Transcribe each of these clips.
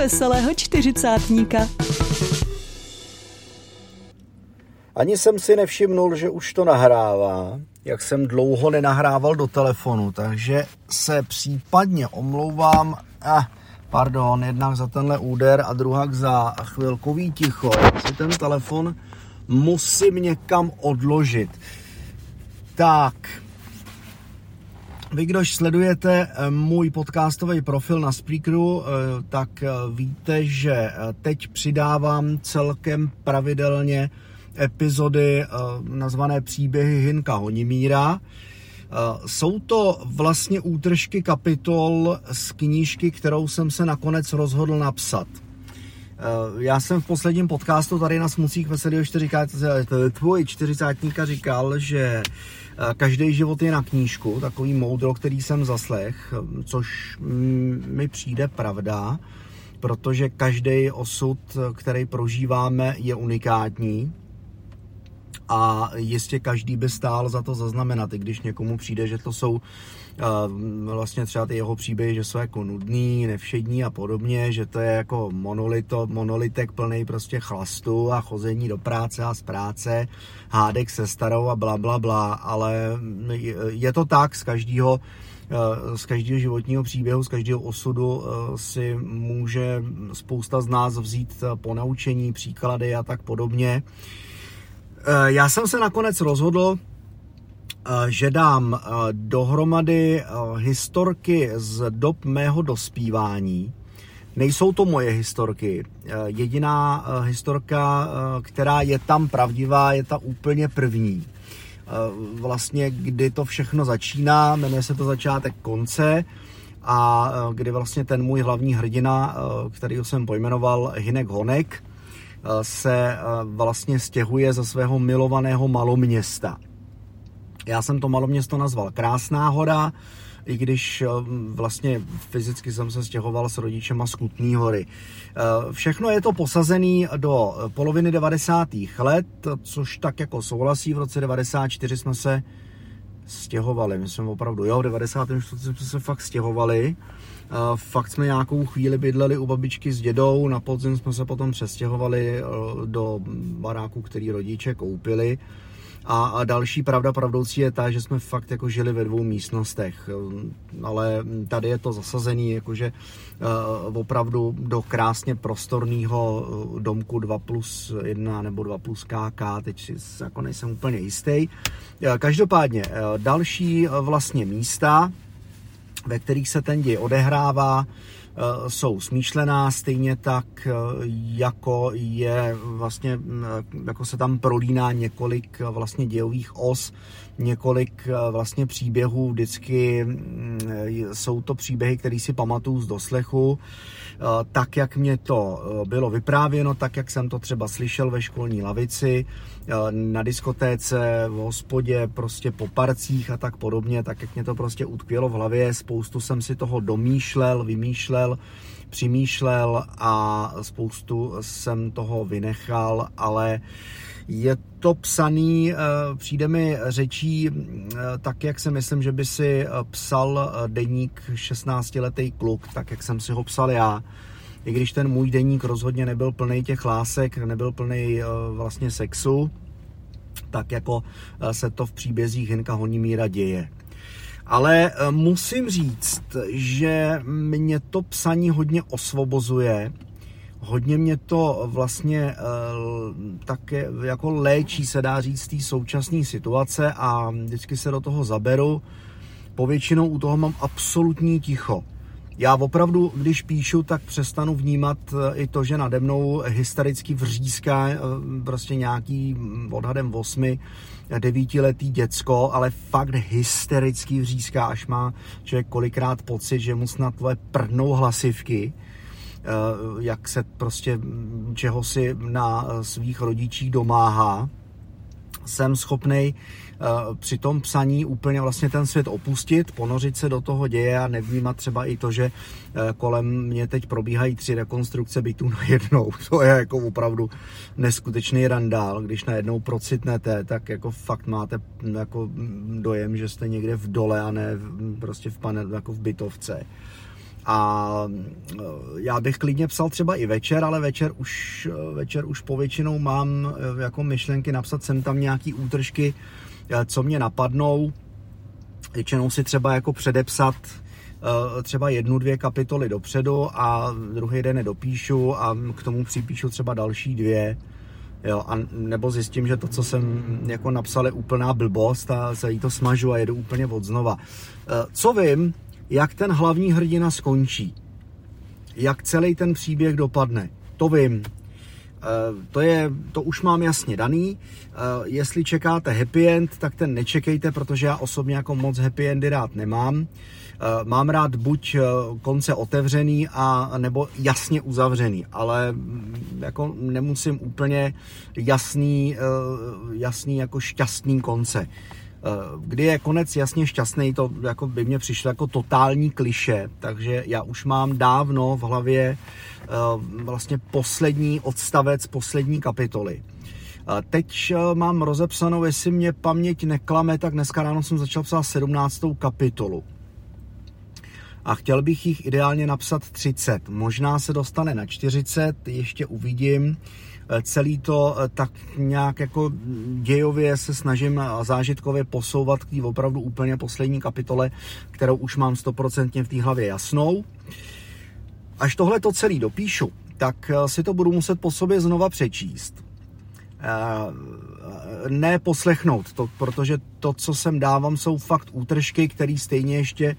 Veselého čtyřicátníka. Ani jsem si nevšimnul, že už to nahrává, jak jsem dlouho nenahrával do telefonu, takže se případně omlouvám, ah, pardon, jednak za tenhle úder a druhak za chvilkový ticho. Si ten telefon musím někam odložit. Tak, vy, kdož sledujete eh, můj podcastový profil na Spreakeru, eh, tak eh, víte, že teď přidávám celkem pravidelně epizody nazvané Příběhy Hinka Honimíra. Jsou to vlastně útržky kapitol z knížky, kterou jsem se nakonec rozhodl napsat. Já jsem v posledním podcastu tady na Smucích Veselého 40, tvůj čtyřicátníka říkal, že Každý život je na knížku, takový moudro, který jsem zaslech, což mi přijde pravda, protože každý osud, který prožíváme, je unikátní a jistě každý by stál za to zaznamenat, i když někomu přijde, že to jsou vlastně třeba ty jeho příběhy, že jsou jako nudný, nevšední a podobně, že to je jako monolito, monolitek plný prostě chlastu a chození do práce a z práce, hádek se starou a bla, bla, bla, ale je to tak z každého z každého životního příběhu, z každého osudu si může spousta z nás vzít ponaučení, příklady a tak podobně. Já jsem se nakonec rozhodl, že dám dohromady historky z dob mého dospívání. Nejsou to moje historky. Jediná historka, která je tam pravdivá, je ta úplně první. Vlastně, kdy to všechno začíná, jmenuje se to začátek konce a kdy vlastně ten můj hlavní hrdina, který jsem pojmenoval Hinek Honek, se vlastně stěhuje ze svého milovaného maloměsta. Já jsem to maloměsto nazval Krásná hora, i když eh, vlastně fyzicky jsem se stěhoval s rodičema z Kutní hory. Eh, všechno je to posazený do poloviny 90. let, což tak jako souhlasí. V roce 94 jsme se stěhovali, myslím opravdu, jo, v 90. jsme se fakt stěhovali. Eh, fakt jsme nějakou chvíli bydleli u babičky s dědou, na podzim jsme se potom přestěhovali do baráku, který rodiče koupili. A, a další pravda pravdoucí je ta, že jsme fakt jako žili ve dvou místnostech, ale tady je to zasazený jakože uh, opravdu do krásně prostorného eh, domku 2 plus 1 nebo 2 plus KK, teď si jako nejsem úplně jistý. Uh, každopádně další vlastně místa, ve kterých se ten děj odehrává, Eh, jsou smýšlená, stejně tak eh, jako je vlastně, eh, jako se tam prolíná několik vlastně dějových os, několik vlastně příběhů, vždycky mm, jsou to příběhy, které si pamatuju z doslechu, tak, jak mě to bylo vyprávěno, tak, jak jsem to třeba slyšel ve školní lavici, na diskotéce, v hospodě, prostě po parcích a tak podobně, tak, jak mě to prostě utkvělo v hlavě, spoustu jsem si toho domýšlel, vymýšlel, přemýšlel a spoustu jsem toho vynechal, ale je to psaný, eh, přijde mi řečí eh, tak, jak si myslím, že by si eh, psal deník 16-letý kluk, tak jak jsem si ho psal já. I když ten můj deník rozhodně nebyl plný těch lásek, nebyl plný vlastně sexu, tak jako se to v příbězích Hinka Honimíra děje. Ale musím říct, že mě to psaní hodně osvobozuje, hodně mě to vlastně také jako léčí, se dá říct, té současné situace a vždycky se do toho zaberu. Povětšinou u toho mám absolutní ticho. Já opravdu, když píšu, tak přestanu vnímat e, i to, že nade mnou hystericky vřízká e, prostě nějaký odhadem 8, devítiletý děcko, ale fakt hystericky vřízká, až má člověk kolikrát pocit, že mu snad tvoje prdnou hlasivky, jak se prostě čeho si na svých rodičích domáhá. Jsem schopnej Eh, při tom psaní úplně vlastně ten svět opustit, ponořit se do toho děje a nevnímat třeba i to, že eh, kolem mě teď probíhají tři rekonstrukce bytů na jednou. To je jako opravdu neskutečný randál, když najednou procitnete, tak jako fakt máte jako dojem, že jste někde v dole a ne prostě v, pane, jako v bytovce. A já bych klidně psal třeba i večer, ale večer už, večer už povětšinou mám jako myšlenky napsat sem tam nějaký útržky, co mě napadnou. Většinou si třeba jako předepsat třeba jednu, dvě kapitoly dopředu a druhý den je dopíšu a k tomu připíšu třeba další dvě Jo, a nebo zjistím, že to, co jsem jako napsal, je úplná blbost a se jí to smažu a jedu úplně od znova. Eh, co vím, jak ten hlavní hrdina skončí, jak celý ten příběh dopadne, to vím. Eh, to, je, to už mám jasně daný. Eh, jestli čekáte happy end, tak ten nečekejte, protože já osobně jako moc happy endy rád nemám. Eh, mám rád buď konce otevřený a nebo jasně uzavřený, ale mm, jako nemusím úplně jasný, jasný jako šťastný konce. Kdy je konec jasně šťastný, to jako by mě přišlo jako totální kliše, takže já už mám dávno v hlavě vlastně poslední odstavec, poslední kapitoly. Teď mám rozepsanou, jestli mě paměť neklame, tak dneska ráno jsem začal psát 17. kapitolu a chtěl bych jich ideálně napsat 30. Možná se dostane na 40, ještě uvidím. E, celý to e, tak nějak jako dějově se snažím zážitkově posouvat k té opravdu úplně poslední kapitole, kterou už mám stoprocentně v té hlavě jasnou. Až tohle to celý dopíšu, tak si to budu muset po sobě znova přečíst. Ne poslechnout to, protože to, co sem dávám, jsou fakt útržky, které stejně ještě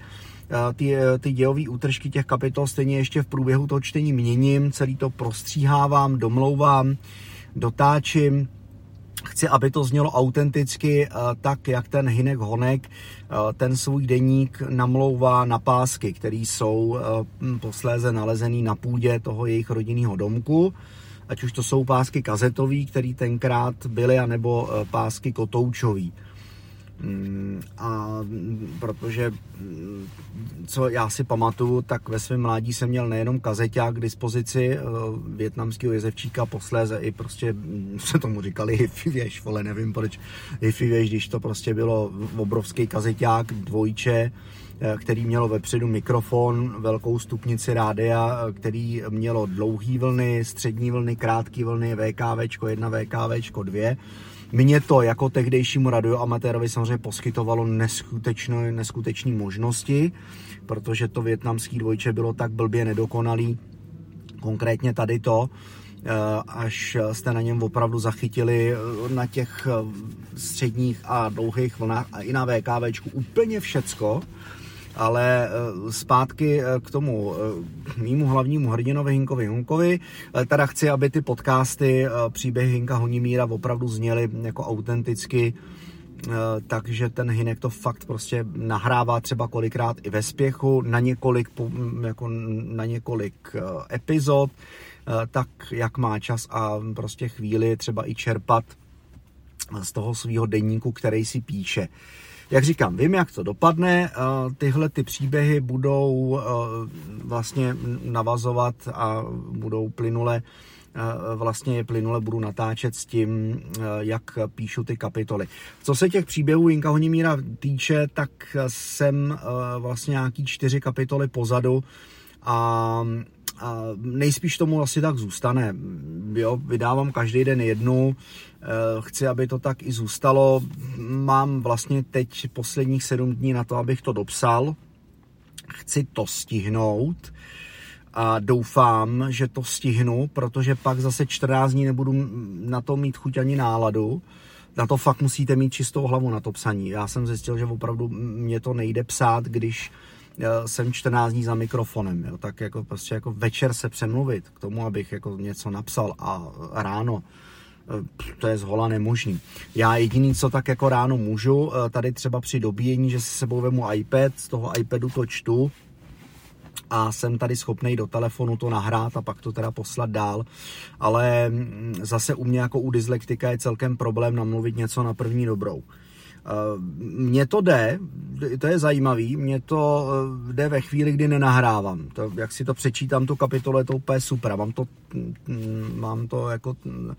ty, ty dějové útržky těch kapitol stejně ještě v průběhu toho čtení měním, celý to prostříhávám, domlouvám, dotáčím. Chci, aby to znělo autenticky, tak jak ten Hinek Honek ten svůj deník namlouvá na pásky, které jsou posléze nalezený na půdě toho jejich rodinného domku ať už to jsou pásky kazetový, které tenkrát byly, anebo pásky kotoučový. Mm, a protože, mm, co já si pamatuju, tak ve svém mládí jsem měl nejenom kazeťák k dispozici eh, větnamského jezevčíka, posléze i prostě mm, se tomu říkali hifi věž, vole, nevím proč hifi věž, když to prostě bylo obrovský kazeťák, dvojče, eh, který mělo vepředu mikrofon, velkou stupnici rádia, eh, který mělo dlouhý vlny, střední vlny, krátké vlny, VKVčko 1, VKVčko 2 mě to jako tehdejšímu radioamatérovi samozřejmě poskytovalo neskutečné, neskutečné možnosti, protože to větnamský dvojče bylo tak blbě nedokonalý, konkrétně tady to, eh, až jste na něm opravdu zachytili eh, na těch eh, středních a dlouhých vlnách a i na VKVčku úplně všecko, ale eh, zpátky eh, k tomu eh, mýmu hlavnímu hrdinovi Hinkovi Hunkovi. Teda chci, aby ty podcasty, příběhy Hinka Honimíra opravdu zněly jako autenticky, takže ten Hinek to fakt prostě nahrává třeba kolikrát i ve spěchu, na několik, jako na několik epizod, tak jak má čas a prostě chvíli třeba i čerpat z toho svého denníku, který si píše. Jak říkám, vím, jak to dopadne. Tyhle ty příběhy budou vlastně navazovat a budou plynule vlastně je plynule budu natáčet s tím, jak píšu ty kapitoly. Co se těch příběhů Jinka Honimíra týče, tak jsem vlastně nějaký čtyři kapitoly pozadu a a nejspíš tomu asi tak zůstane. Jo, vydávám každý den jednu, eh, chci, aby to tak i zůstalo. Mám vlastně teď posledních sedm dní na to, abych to dopsal. Chci to stihnout a doufám, že to stihnu, protože pak zase 14 dní nebudu na to mít chuť ani náladu. Na to fakt musíte mít čistou hlavu na to psaní. Já jsem zjistil, že opravdu mě to nejde psát, když jsem 14 dní za mikrofonem, jo, tak jako prostě jako večer se přemluvit k tomu, abych jako něco napsal a ráno eh, to je zhola nemožný. Já jediný, co tak jako ráno můžu, eh, tady třeba při dobíjení, že si sebou vemu iPad, z toho iPadu to čtu a jsem tady schopný do telefonu to nahrát a pak to teda poslat dál, ale mm, zase u mě jako u dyslektika je celkem problém namluvit něco na první dobrou Mně to jde, to je zajímavý, mně to jde ve chvíli, kdy nenahrávám. To, jak si to přečítám, tu kapitolu, je to úplně super. Mám to, mm, mám to jako mm,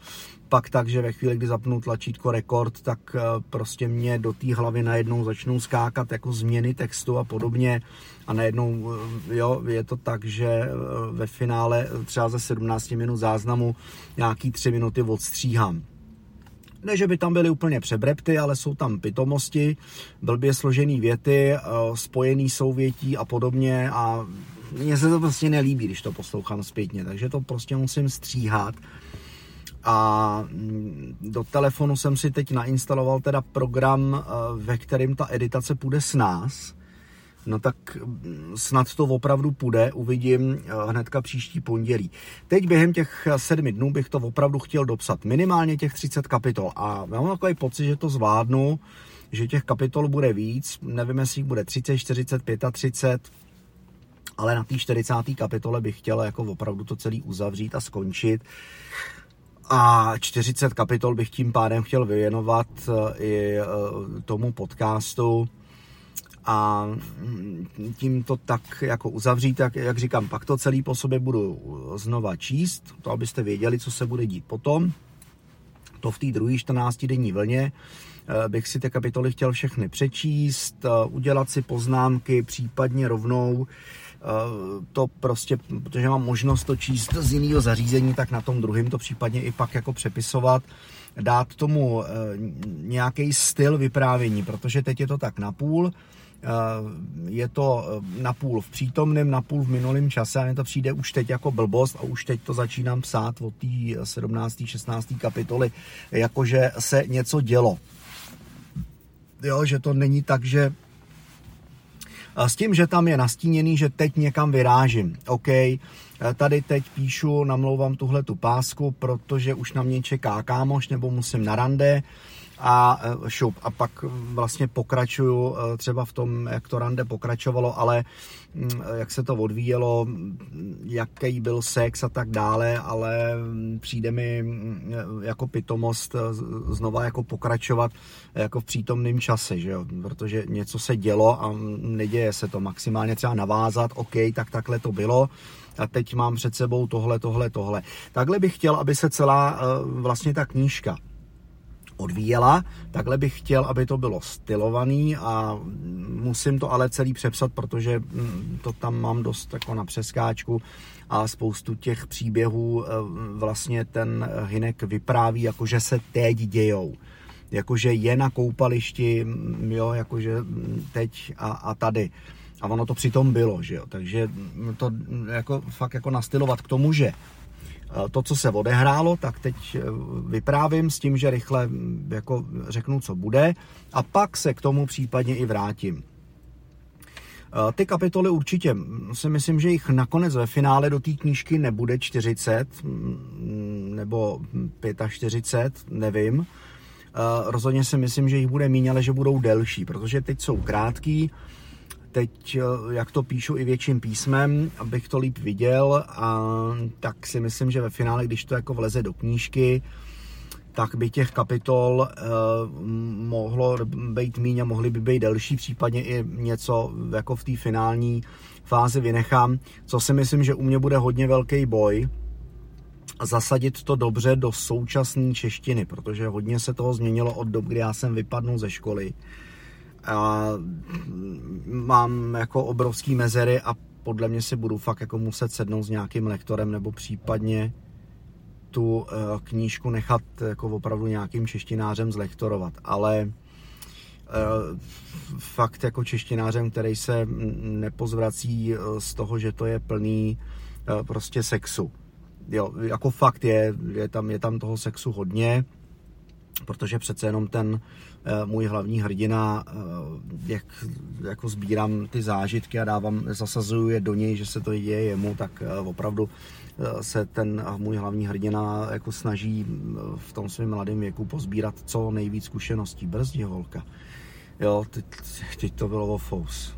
pak tak, že ve chvíli, kdy zapnu tlačítko rekord, tak prostě mě do té hlavy najednou začnou skákat jako změny textu a podobně a najednou jo, je to tak, že ve finále třeba ze 17 minut záznamu nějaký 3 minuty odstříhám ne, že by tam byly úplně přebrepty, ale jsou tam pitomosti, blbě složený věty, eh, spojený souvětí a podobně a mně se to prostě nelíbí, když to poslouchám zpětně, takže to prostě musím stříhat. A mm, do telefonu jsem si teď nainstaloval teda program, eh, ve kterém ta editace půjde s nás, no tak mm, snad to opravdu půjde, uvidím eh, hnedka příští pondělí. Teď během těch sedmi dnů bych to opravdu chtěl dopsat, minimálně těch 30 kapitol a mám takový pocit, že to zvládnu, že těch kapitol bude víc, nevím, jestli jich bude 30, 40, 35, ale na té 40. kapitole bych chtěl jako opravdu to celý uzavřít a skončit. A 40 kapitol bych tím pádem chtěl vyvěnovat eh, i eh, tomu podcastu, a tím to tak jako uzavřít, jak, jak říkám, pak to celý po sobě budu znova číst, to abyste věděli, co se bude dít potom. To v té druhé 14 denní vlně eh, bych si ty kapitoly chtěl všechny přečíst, eh, udělat si poznámky, případně rovnou to prostě, protože mám možnost to číst z jiného zařízení, tak na tom druhém to případně i pak jako přepisovat, dát tomu nějaký styl vyprávění, protože teď je to tak napůl, Eh, je to eh, napůl v přítomném, napůl v minulém čase a mně to přijde už teď jako blbost a už teď to začínám psát od té 17. 16. kapitoly, jakože se něco dělo. Jo, že to není tak, že eh, s tím, že tam je nastíněný, že teď někam vyrážím. OK, tady teď píšu, namlouvám tuhle tu pásku, protože už na mě čeká kámoš nebo musím na rande, a e, šup. A pak vlastně pokračuju e, třeba v tom, jak to rande pokračovalo, ale mm, jak se to odvíjelo, jaký byl sex a tak dále, ale přijde mi mm, jako pitomost znova jako pokračovat jako v přítomném čase, že jo? protože něco se dělo a neděje se to maximálně třeba navázat, OK, tak takhle to bylo, a teď mám před sebou tohle, tohle, tohle. Takhle bych chtěl, aby se celá vlastně ta knížka odvíjela. Takhle bych chtěl, aby to bylo stylovaný a musím to ale celý přepsat, protože mm, to tam mám dost jako na přeskáčku a spoustu těch příběhů eh, vlastně ten Hinek vypráví, jakože se teď dějou. Jakože je na koupališti, mm, jo, jakože mm, teď a, a tady. A ono to přitom bylo, že jo. Takže to jako fakt jako nastylovat k tomu, že to, co se odehrálo, tak teď eh, vyprávím s tím, že rychle mm, jako řeknu, co bude a pak se k tomu případně i vrátím. Eh, ty kapitoly určitě mm, si myslím, že jich nakonec ve finále do té knížky nebude 40 mm, nebo 45, nevím. Rozhodně si myslím, že jich bude méně, ale že budou delší, protože teď jsou krátký, teď, eh, jak to píšu i větším písmem, abych to líp viděl, a tak si myslím, že ve finále, když to jako vleze do knížky, tak by těch kapitol eh, mohlo být míň a mohly by být delší, případně i něco jako v té finální fázi vynechám, co si myslím, že u mě bude hodně velký boj, zasadit to dobře do současné češtiny, protože hodně se toho změnilo od dob, kdy já jsem vypadnul ze školy a mám jako obrovský mezery a podle mě si budu fakt jako muset sednout s nějakým lektorem nebo případně tu eh, knížku nechat jako opravdu nějakým češtinářem zlektorovat, ale eh, fakt jako češtinářem, který se nepozvrací eh, z toho, že to je plný prostě sexu. Jo, jako fakt je, je tam, je tam toho sexu hodně, protože přece jenom ten Eh, můj hlavní hrdina, eh, jak jako sbírám ty zážitky a dávám, zasazuju je do něj, že se to děje jemu, tak eh, opravdu se ten můj hlavní hrdina jako snaží v tom svém mladém věku pozbírat co nejvíc zkušeností. Brzdí holka. Jo, teď, teď to bylo o fous.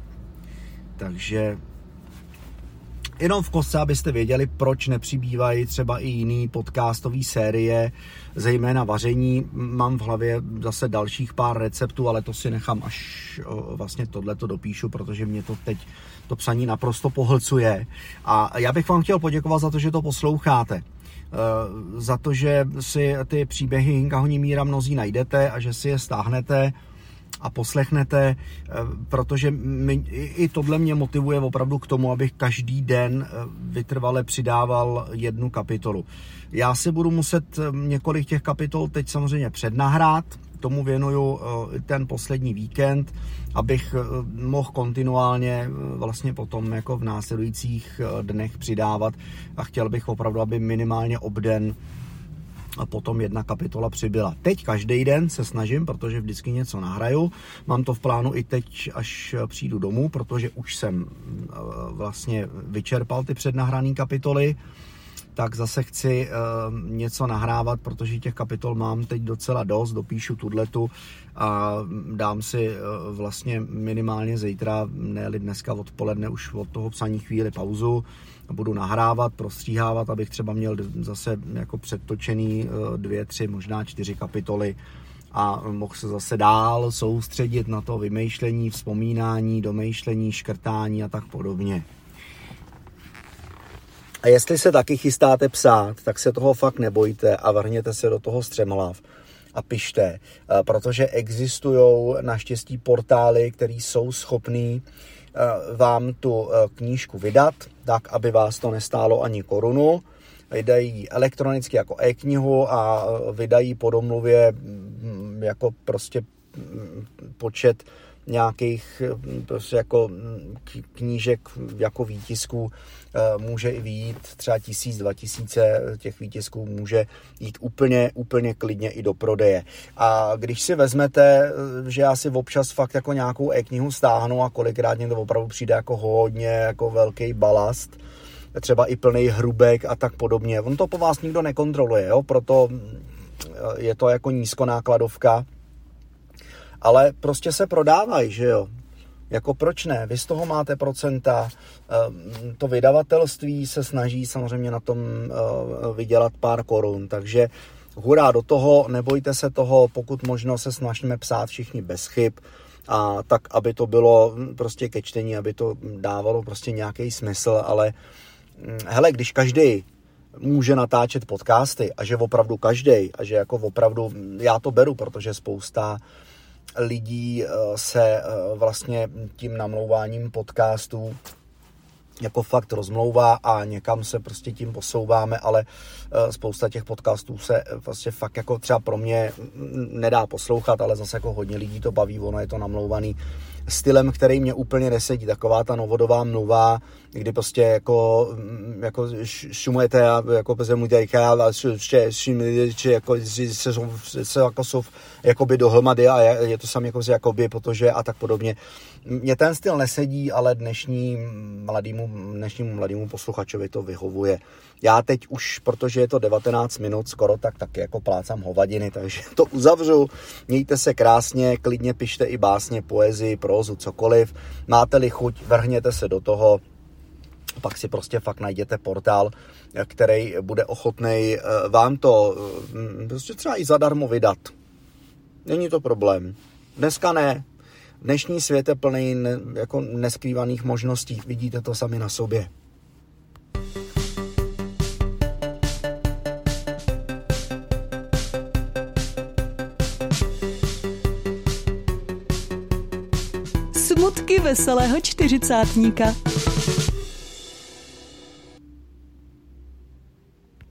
Takže Jenom v kostce, abyste věděli, proč nepřibývají třeba i jiný podcastové série, zejména vaření. Mám v hlavě zase dalších pár receptů, ale to si nechám až vlastně tohle to dopíšu, protože mě to teď to psaní naprosto pohlcuje. A já bych vám chtěl poděkovat za to, že to posloucháte za to, že si ty příběhy Hinka Honimíra mnozí najdete a že si je stáhnete a poslechnete, eh, protože my, i tohle mě motivuje opravdu k tomu, abych každý den eh, vytrvale přidával jednu kapitolu. Já si budu muset eh, několik těch kapitol teď samozřejmě přednahrát, tomu věnuju ten poslední víkend, abych mohl kontinuálně vlastně potom jako v následujících dnech přidávat a chtěl bych opravdu, aby minimálně obden a potom jedna kapitola přibyla. Teď každý den se snažím, protože vždycky něco nahraju. Mám to v plánu i teď, až přijdu domů, protože už jsem eh, vlastně vyčerpal ty přednahrané kapitoly tak zase chci uh, něco nahrávat, protože těch kapitol mám teď docela dost, dopíšu tudletu a dám si uh, vlastně minimálně zítra, ne dneska odpoledne, už od toho psaní chvíli pauzu budu nahrávat, prostříhávat, abych třeba měl zase jako předtočený uh, dvě, tři, možná čtyři kapitoly a mohl se zase dál soustředit na to vymýšlení, vzpomínání, domýšlení, škrtání a tak podobně. A jestli se taky chystáte psát, tak se toho fakt nebojte a vrhněte se do toho střemhlav a pište, eh, protože existují naštěstí portály, které jsou schopný eh, vám tu eh, knížku vydat, tak aby vás to nestálo ani korunu. Vydají elektronicky jako e-knihu a vydají po domluvě mm, jako prostě mm, počet nějakých prostě jako mm, knížek jako výtisků eh, může i výjít třeba tisíc, dva tisíce těch výtisků může jít úplně, úplně klidně i do prodeje. A když si vezmete, eh, že já si občas fakt jako nějakou e-knihu stáhnu a kolikrát mě to opravdu přijde jako hodně jako velký balast, třeba i plný hrubek a tak podobně. On to po vás nikdo nekontroluje, jo? proto mm, je to jako nízkonákladovka, ale prostě se prodávají, že jo. Jako proč ne? Vy z toho máte procenta, ehm, to vydavatelství se snaží samozřejmě na tom eh, vydělat pár korun, takže hurá do toho, nebojte se toho, pokud možno se snažíme psát všichni bez chyb, a tak, aby to bylo hm, prostě ke čtení, aby to dávalo prostě nějaký smysl, ale hm, hele, když každý může natáčet podcasty a že opravdu každý a že jako opravdu, hm, já to beru, protože spousta lidí eh, se eh, vlastně tím namlouváním podcastů jako fakt rozmlouvá a někam se prostě tím posouváme, ale eh, spousta těch podcastů se vlastně fakt jako třeba pro mě nedá poslouchat, ale zase jako hodně lidí to baví, ono je to namlouvaný stylem, který mě úplně nesedí, taková ta novodová mluva, kdy prostě jako, mm, jako šumujete a jako mluvíte a ještě že jako se, se jako jsou jakoby dohromady a je to samé jako jakoby, protože a tak podobně. Mně ten styl nesedí, ale dnešní mladému, dnešnímu mladému posluchačovi to vyhovuje. Já teď už, protože je to 19 minut skoro, tak taky jako plácám hovadiny, takže to uzavřu. Mějte se krásně, klidně pište i básně, poezii, prózu, cokoliv. Máte-li chuť, vrhněte se do toho, pak si prostě fakt najděte portál, který bude ochotný eh, vám to mm, prostě třeba i zadarmo vydat. Není to problém. Dneska ne. Dnešní svět je plný jako neskrývaných možností. Vidíte to sami na sobě. Smutky veselého čtyřicátníka.